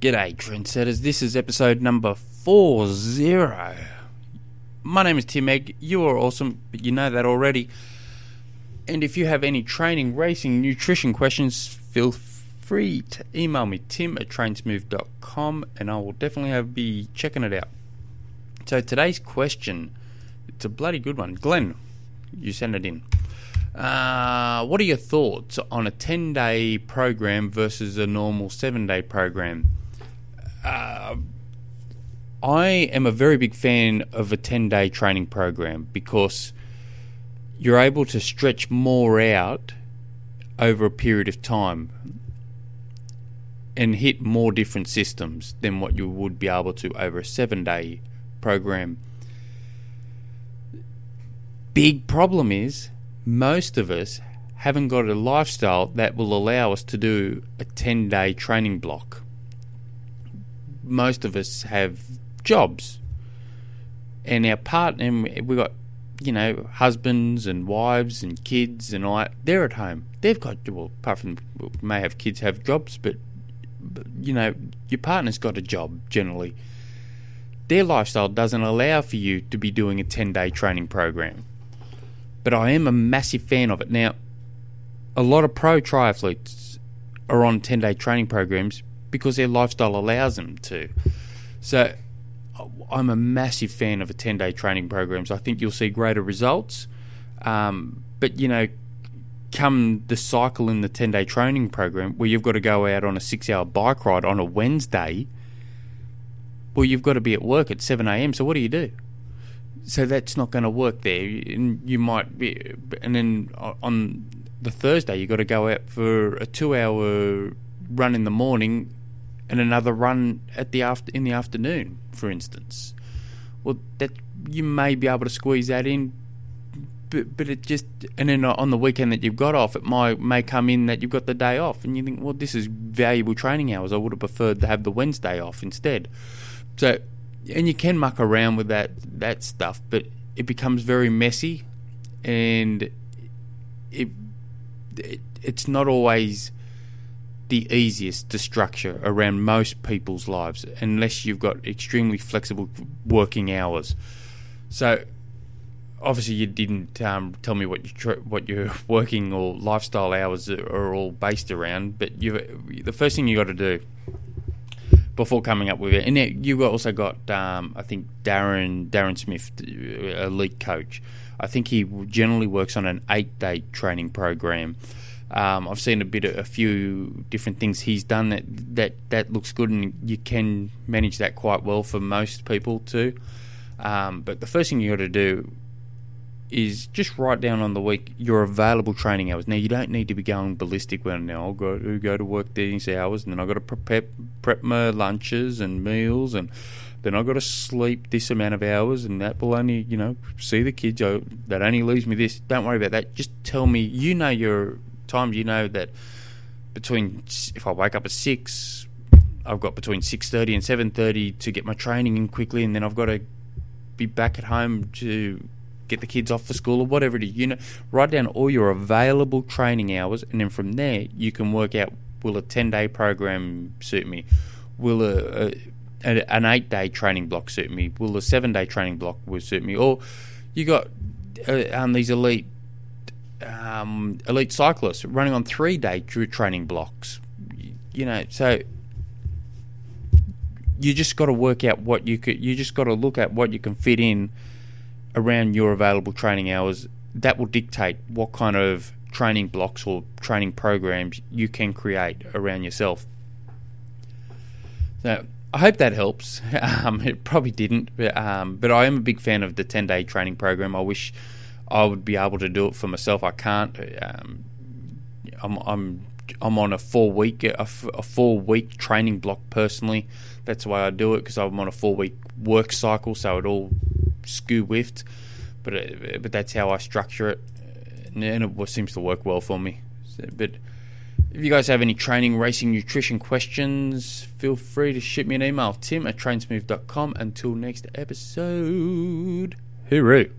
G'day, trendsetters. This is episode number 40. My name is Tim Egg. You are awesome, but you know that already. And if you have any training, racing, nutrition questions, feel free to email me, tim at trainsmooth.com, and I will definitely have, be checking it out. So today's question, it's a bloody good one. Glenn, you send it in. Uh, what are your thoughts on a 10 day program versus a normal 7 day program? Uh, I am a very big fan of a 10 day training program because you're able to stretch more out over a period of time and hit more different systems than what you would be able to over a seven day program. Big problem is most of us haven't got a lifestyle that will allow us to do a 10 day training block. Most of us have jobs, and our partner, we've got, you know, husbands and wives and kids and that, they're at home. They've got, well, apart from, may have kids have jobs, but, but you know, your partner's got a job generally. Their lifestyle doesn't allow for you to be doing a 10 day training program but I am a massive fan of it. Now, a lot of pro triathletes are on 10 day training programs because their lifestyle allows them to. So, I'm a massive fan of a 10 day training programs. I think you'll see greater results. Um, but, you know, come the cycle in the 10 day training program where you've got to go out on a six hour bike ride on a Wednesday, well, you've got to be at work at 7 a.m. So, what do you do? so that's not going to work there. And you might be, and then on the Thursday you've got to go out for a two-hour run in the morning, and another run at the after in the afternoon, for instance. Well, that you may be able to squeeze that in, but but it just and then on the weekend that you've got off, it might may come in that you've got the day off, and you think, well, this is valuable training hours. I would have preferred to have the Wednesday off instead. So and you can muck around with that that stuff, but it becomes very messy, and it, it it's not always the easiest to structure around most people's lives unless you've got extremely flexible working hours. So obviously you didn't um, tell me what you what your working or lifestyle hours are all based around, but you the first thing you got to do before coming up with it. And you've also got, um, I think, Darren Darren Smith, uh, elite coach. I think he generally works on an eight day training program. Um, I've seen a bit, of, a few different things he's done that that that looks good, and you can manage that quite well for most people too. Um, but the first thing you got to do is just write down on the week your available training hours. Now you don't need to be going ballistic when now I'll go to go to work these hours and then I've got to prep prep my lunches and meals and then I've got to sleep this amount of hours and that will only, you know, see the kids. Oh, that only leaves me this. Don't worry about that. Just tell me, you know your times, you know that between, if I wake up at 6, I've got between 6.30 and 7.30 to get my training in quickly and then I've got to be back at home to get the kids off for school or whatever it is. You know, write down all your available training hours, and then from there you can work out will a ten day program suit me, will a, a an eight day training block suit me, will a seven day training block will suit me, or you got uh, um, these elite um, elite cyclists running on three day training blocks. You know, so you just got to work out what you could. You just got to look at what you can fit in around your available training hours, that will dictate what kind of training blocks or training programs you can create around yourself. So I hope that helps. Um, it probably didn't, but, um, but I am a big fan of the 10 day training program. I wish I would be able to do it for myself. I can't. Um, I'm, I'm I'm on a four week a, four week training block personally. That's why I do it because I'm on a four week work cycle, so it all skew whiffed, but it, uh, but that's how I structure it, and it seems to work well for me. So, but if you guys have any training, racing, nutrition questions, feel free to shoot me an email, tim at trainsmooth.com. Until next episode, hooroo.